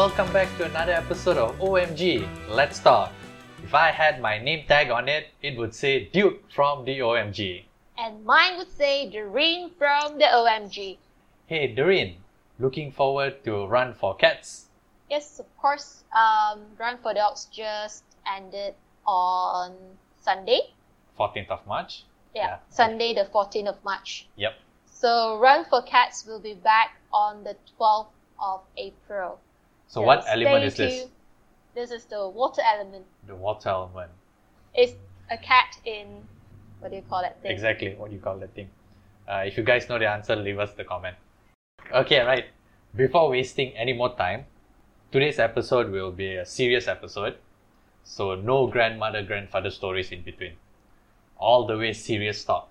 welcome back to another episode of OMG. Let's talk. If I had my name tag on it, it would say Duke from the OMG. And mine would say Doreen from the OMG. Hey Doreen, looking forward to Run for Cats. Yes, of course. Um, Run for Dogs just ended on Sunday. 14th of March. Yeah, Yeah. Sunday, the 14th of March. Yep. So Run for Cats will be back on the 12th of April. So what element is this? This is the water element. The water element. It's a cat in what do you call that thing? Exactly what do you call that thing. Uh, if you guys know the answer, leave us the comment. Okay, right. Before wasting any more time, today's episode will be a serious episode. So no grandmother grandfather stories in between. All the way serious talk.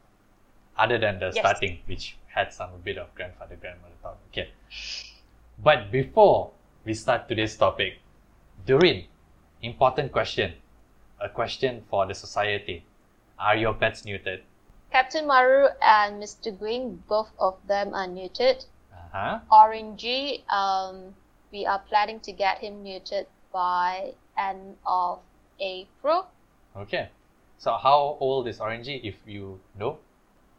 Other than the Yes. starting, which had some bit of grandfather grandmother talk. Okay. But before we start today's topic, Doreen, important question. A question for the society. Are your pets neutered? Captain Maru and Mr. Green, both of them are neutered. Uh-huh. Orangey, um, we are planning to get him neutered by end of April. Okay. So how old is Orangey if you know?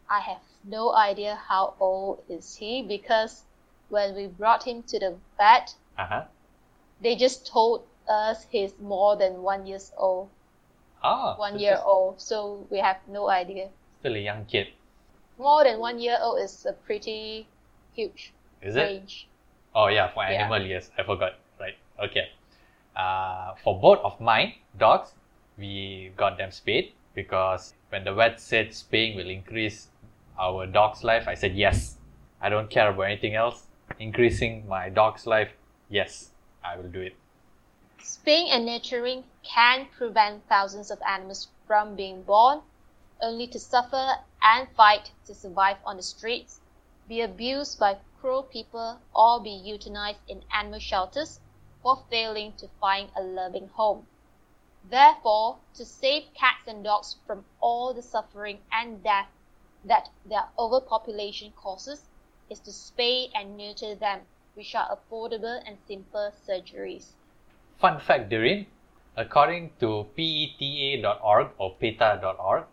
I have no idea how old is he because when we brought him to the vet, Uh-huh. they just told us he's more than one years old, Ah, one year old. So we have no idea. Still a young kid. More than one year old is a pretty huge Is it? range. Oh yeah, for Yeah. animal, yes. I forgot. Right. Okay. Uh, for both of mine dogs, we got them spayed because when the vet said spaying will increase our dog's life, I said yes. I don't care about anything else. Increasing my dog's life, yes, I will do it. Spaying and neutering can prevent thousands of animals from being born, only to suffer and fight to survive on the streets, be abused by cruel people, or be euthanized in animal shelters for failing to find a loving home. Therefore, to save cats and dogs from all the suffering and death that their overpopulation causes, is to spay and neuter them, which are affordable and simple surgeries. Fun fact, Doreen. According to PETA.org or PETA.org,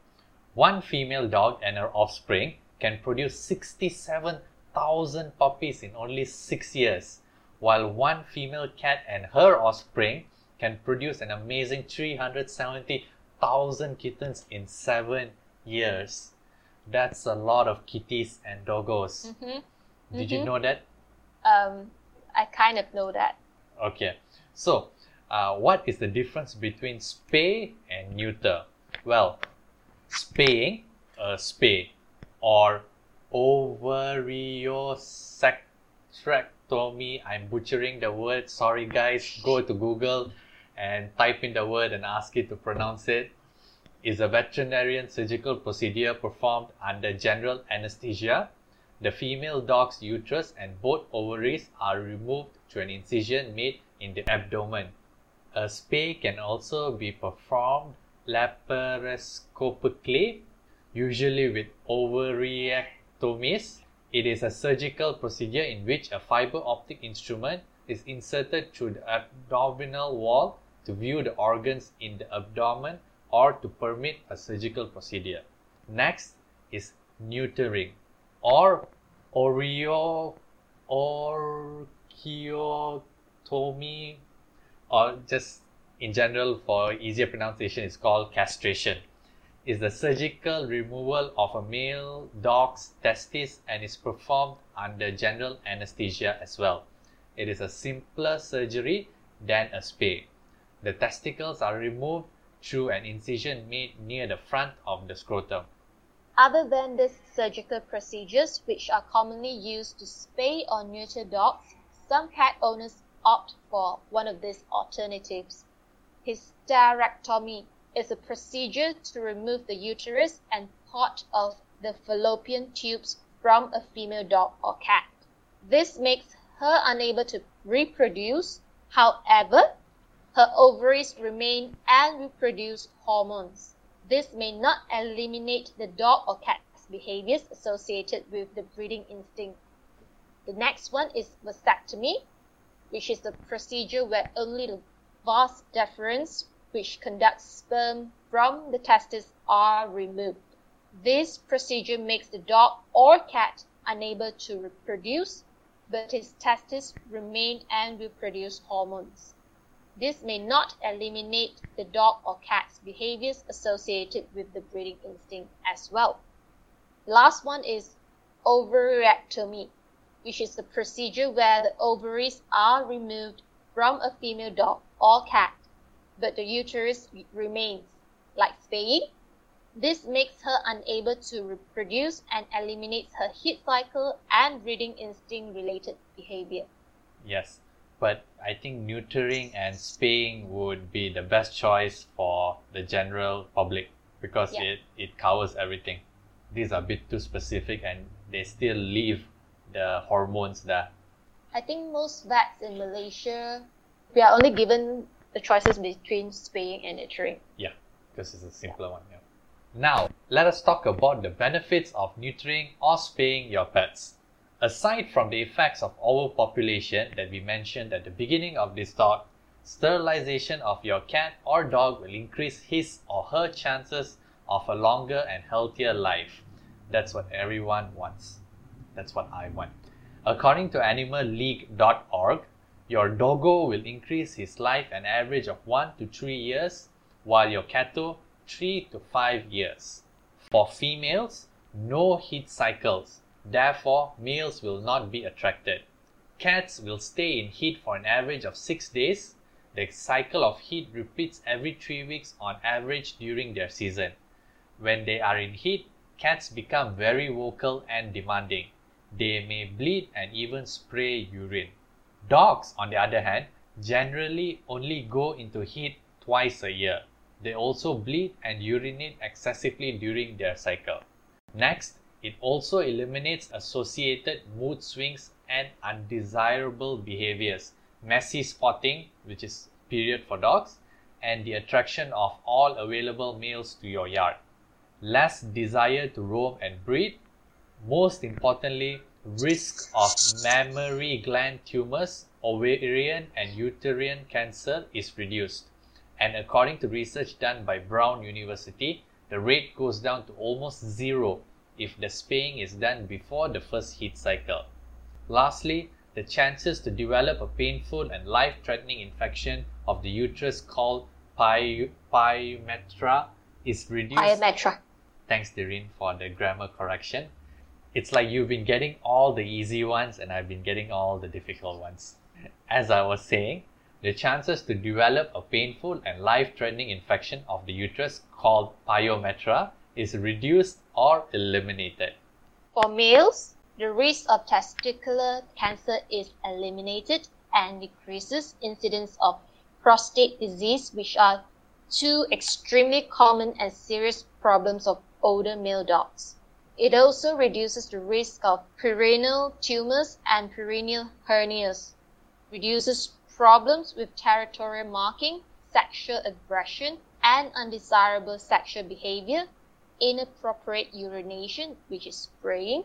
one female dog and her offspring can produce 67,000 puppies in only 6 years, while one female cat and her offspring can produce an amazing 370,000 kittens in 7 years. That's a lot of kitties and doggos. hmm Did you Mhm. know that? Um, I kind of know that. Okay, so uh, what is the difference between spay and neuter? Well, spaying, a spay, or ovariosectomy. I'm butchering the word. Sorry, guys. Go to Google and type in the word and ask it to pronounce it. Is a veterinarian surgical procedure performed under general anesthesia the female dog's uterus and both ovaries are removed through an incision made in the abdomen. A spay can also be performed laparoscopically, usually with ovariectomies. It is a surgical procedure in which a fiber optic instrument is inserted through the abdominal wall to view the organs in the abdomen or to permit a surgical procedure. Next is neutering or oreo orchiotomy or just in general for easier pronunciation is called castration. Is the surgical removal of a male dog's testis and is performed under general anesthesia as well. It is a simpler surgery than a spay the testicles are removed through an incision made near the front of the scrotum Other than these surgical procedures, which are commonly used to spay or neuter dogs, some cat owners opt for one of these alternatives. Hysterectomy is a procedure to remove the uterus and part of the fallopian tubes from a female dog or cat. This makes her unable to reproduce. However, her ovaries remain and reproduce hormones. This may not eliminate the dog or cat's behaviors associated with the breeding instinct. The next one is vasectomy. which is the procedure where only the vas deferens, which conducts sperm from the testes, are removed. This procedure makes the dog or cat unable to reproduce, but his testes remain and will produce hormones. This may not eliminate the dog or cat's behaviors associated with the breeding instinct as well. Last one is ovarectomy, which is the procedure where the ovaries are removed from a female dog or cat, but the uterus remains, like spaying. This makes her unable to reproduce and eliminates her heat cycle and breeding instinct related behavior. Yes, but I think neutering and spaying would be the best choice for the general public because Yeah. it, it covers everything. These are a bit too specific and they still leave the hormones there. I think most vets in Malaysia, we are only given the choices between spaying and neutering. Yeah, because it's a simpler one. Yeah. Now, let us talk about the benefits of neutering or spaying your pets. Aside from the effects of overpopulation that we mentioned at the beginning of this talk, sterilization of your cat or dog will increase his or her chances of a longer and healthier life. That's what everyone wants. That's what I want. According to animalleague.org, your doggo will increase his life an average of 1 to 3 years, while your catto 3 to 5 years. For females, no heat cycles, therefore, males will not be attracted. Cats will stay in heat for an average of 6 days. The cycle of heat repeats every 3 weeks on average during their season. When they are in heat, cats become very vocal and demanding. They may bleed and even spray urine. Dogs, on the other hand, generally only go into heat twice a year. They also bleed and urinate excessively during their cycle. Next, it also eliminates associated mood swings and undesirable behaviors, messy spotting, which is period for dogs, and the attraction of all available males to your yard. Less desire to roam and breed, most importantly, risk of mammary gland tumors, ovarian and uterine cancer is reduced. And according to research done by Brown University, the rate goes down to almost zero if the spaying is done before the first heat cycle. Lastly, the chances to develop a painful and life-threatening infection of the uterus called pyometra is reduced. Pyometra. Thanks, Doreen, for the grammar correction. It's like you've been getting all the easy ones and I've been getting all the difficult ones. As I was saying, the chances to develop a painful and life threatening infection of the uterus called pyometra is reduced or eliminated. For males, the risk of testicular cancer is eliminated and decreases incidence of prostate disease, which are two extremely common and serious problems of older male dogs. It also reduces the risk of perineal tumors and perineal hernias, reduces problems with territorial marking, sexual aggression, and undesirable sexual behavior, inappropriate urination, which is spraying,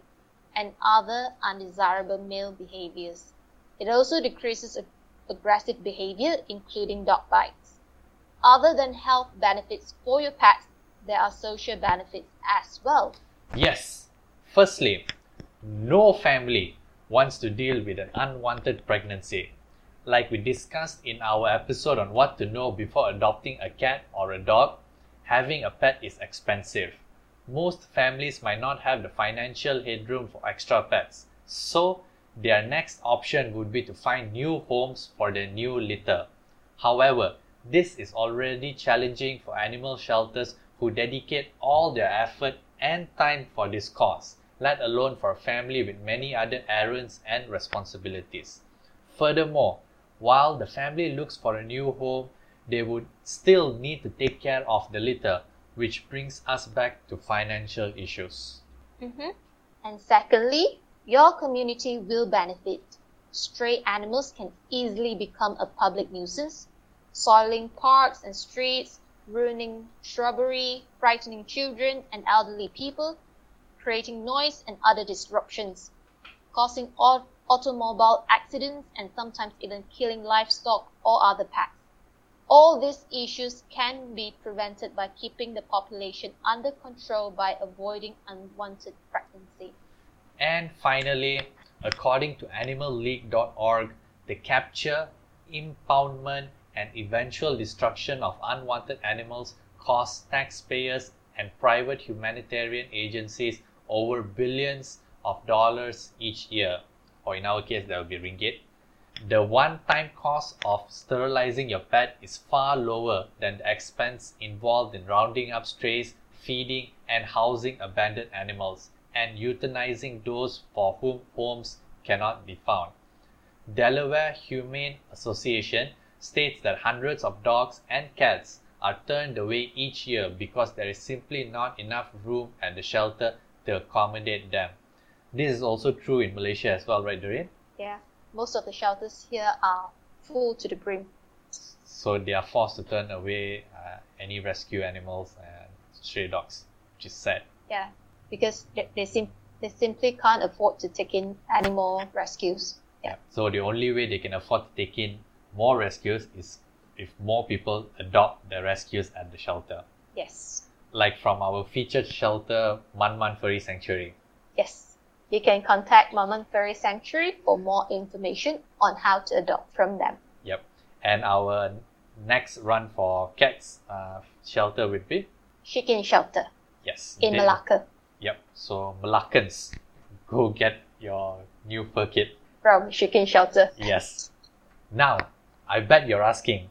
and other undesirable male behaviors. It also decreases ag- aggressive behavior, including dog bites. Other than health benefits for your pets, there are social benefits as well. Yes. Firstly, no family wants to deal with an unwanted pregnancy. Like we discussed in our episode on what to know before adopting a cat or a dog, having a pet is expensive. Most families might not have the financial headroom for extra pets, so their next option would be to find new homes for their new litter. However, this is already challenging for animal shelters who dedicate all their effort and time for this cause, let alone for a family with many other errands and responsibilities. Furthermore, while the family looks for a new home, they would still need to take care of the litter, which brings us back to financial issues. hmm And secondly, your community will benefit. Stray animals can easily become a public nuisance, soiling parks and streets, ruining shrubbery, frightening children and elderly people, creating noise and other disruptions, causing automobile accidents, and sometimes even killing livestock or other pets. All these issues can be prevented by keeping the population under control by avoiding unwanted pregnancy. And finally, according to animalleague.org, the capture, impoundment, and eventual destruction of unwanted animals costs taxpayers and private humanitarian agencies over billions of dollars each year, or in our case, that would be ringgit. The one time cost of sterilizing your pet is far lower than the expense involved in rounding up strays, feeding, and housing abandoned animals, and euthanizing those for whom homes cannot be found. Delaware Humane Association states that hundreds of dogs and cats are turned away each year because there is simply not enough room at the shelter to accommodate them. This is also true in Malaysia as well, right, Doreen? Yeah, most of the shelters here are full to the brim. So they are forced to turn away uh, any rescue animals and stray dogs, which is sad. Yeah, because they, they, sim- they simply can't afford to take in animal rescues. Yeah. So the only way they can afford to take in more rescues is if more people adopt the rescues at the shelter. Yes. Like from our featured shelter, Manman Furry Sanctuary. Yes. You can contact Manman Furry Sanctuary for more information on how to adopt from them. Yep. And our next run for cats uh, shelter would be? Chicken Shelter Yes. in they- Malacca Yep. So Malaccans, go get your new fur kit. from Chicken Shelter. Yes. Now, I bet you're asking,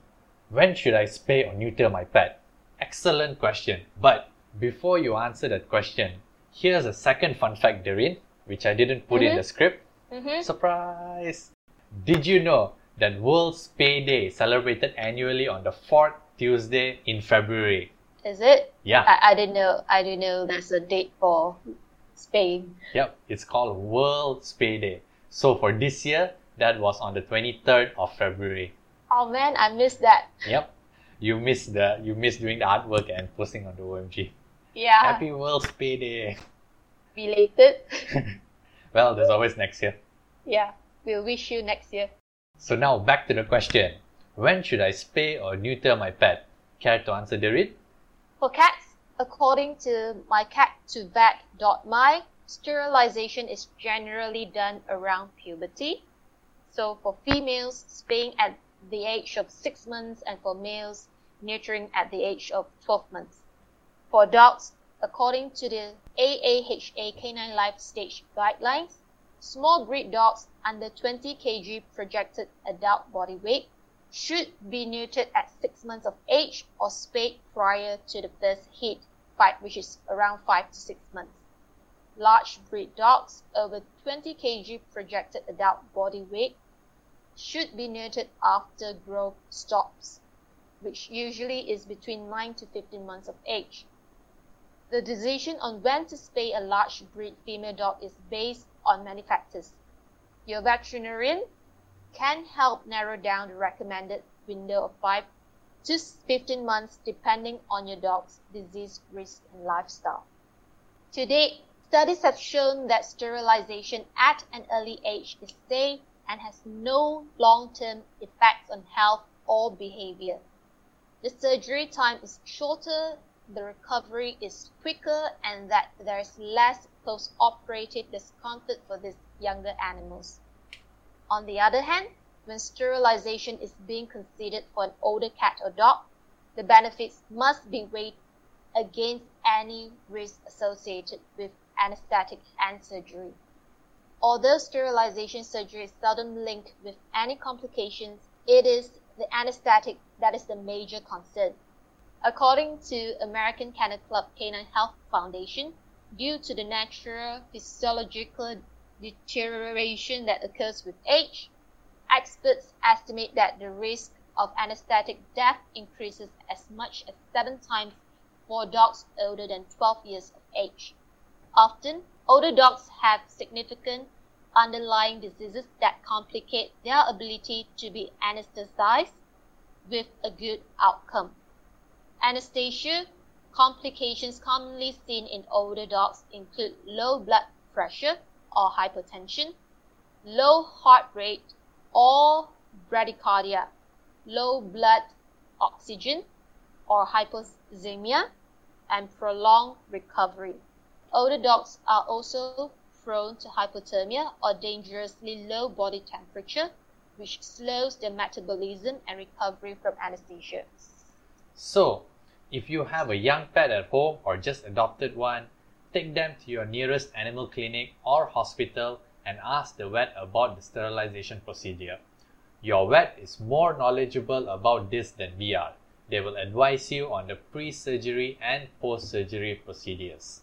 when should I spay or neuter my pet? Excellent question. But before you answer that question, here's a second fun fact, Doreen, which I didn't put in Mhm. the script. Mm-hmm. Surprise! Did you know that World Spay Day celebrated annually on the fourth Tuesday in February? Is it? Yeah. I, I didn't know. I didn't know there's a date for Spain. Yep, it's called World Spay Day. So for this year, that was on the 23rd of February. Oh man, I missed that. Yep. You missed the you missed doing the artwork and posting on the OMG. Yeah. Happy World Spay Day. Related. well, there's always next year. yeah. We'll wish you next year. So now back to the question. When should I spay or neuter my pet? Care to answer Doreen? For cats, according to mycat2vet.my, sterilization is generally done around puberty. So for females, spaying at the age of 6 months and for males, neutering at the age of 12 months. For dogs, according to the AAHA Canine Life Stage Guidelines, small breed dogs under 20 kg projected adult body weight should be neutered at 6 months of age or spayed prior to the first heat, five, which is around 5 to 6 months. Large breed dogs over 20 kg projected adult body weight should be neutered after growth stops, which usually is between 9 to 15 months of age. The decision on when to spay a large breed female dog is based on many factors. Your veterinarian can help narrow down the recommended window of 5 to 15 months depending on your dog's disease risk and lifestyle. To date, studies have shown that sterilization at an early age is safe and has no long-term effects on health or behavior. The surgery time is shorter, the recovery is quicker, and that there is less post-operative discomfort for these younger animals. On the other hand, when sterilization is being considered for an older cat or dog, the benefits must be weighed against any risk associated with anesthetic and surgery. Although sterilization surgery is seldom linked with any complications, it is the anesthetic that is the major concern. According to American Kennel Club Canine Health Foundation, due to the natural physiological deterioration that occurs with age, experts estimate that the risk of anesthetic death increases as much as seven times for dogs older than 12 years of age. Often, older dogs have significant underlying diseases that complicate their ability to be anesthetized with a good outcome. Anesthesia complications commonly seen in older dogs include low blood pressure or hypertension, low heart rate or bradycardia, low blood oxygen or hypoxemia, and prolonged recovery. Older dogs are also prone to hypothermia or dangerously low body temperature, which slows their metabolism and recovery from anesthesia. So, if you have a young pet at home or just adopted one, take them to your nearest animal clinic or hospital and ask the vet about the sterilization procedure. Your vet is more knowledgeable about this than we are. They will advise you on the pre surgery and post surgery procedures.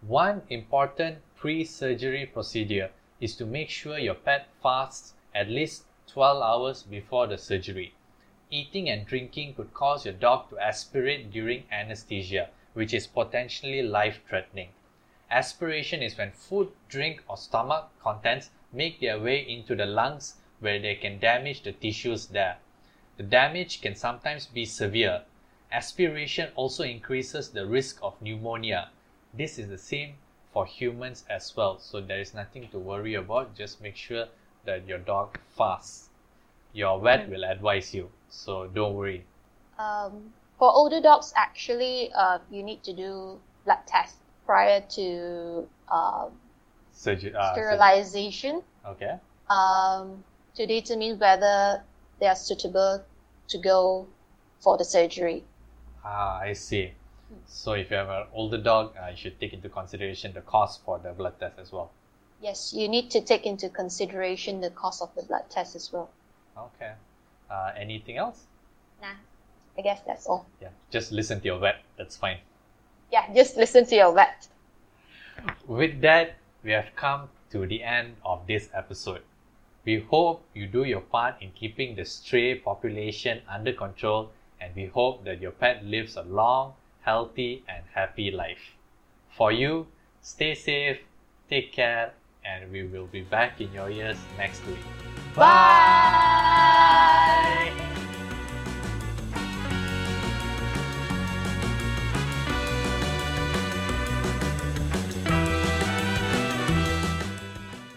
One important pre surgery procedure is to make sure your pet fasts at least 12 hours before the surgery. Eating and drinking could cause your dog to aspirate during anesthesia, which is potentially life threatening. Aspiration is when food, drink, or stomach contents make their way into the lungs where they can damage the tissues there. The damage can sometimes be severe. Aspiration also increases the risk of pneumonia. This is the same for humans as well, so there is nothing to worry about. Just make sure that your dog fasts. Your vet will advise you, so don't worry. Um, for older dogs, actually, uh, you need to do blood tests prior to um, Surgery. Uh, sterilization okay. um, to determine whether they are suitable to go for the surgery. Ah, I see. So if you have an older dog, uh, you should take into consideration the cost for the blood test as well. Yes, you need to take into consideration the cost of the blood test as well. Okay. Uh, anything else? Nah, I guess that's all. Yeah. Just listen to your vet. That's fine. Yeah, just listen to your vet. With that, we have come to the end of this episode. We hope you do your part in keeping the stray population under control, and we hope that your pet lives a long, healthy, and happy life. For you, stay safe, take care, and we will be back in your ears next week. Bye.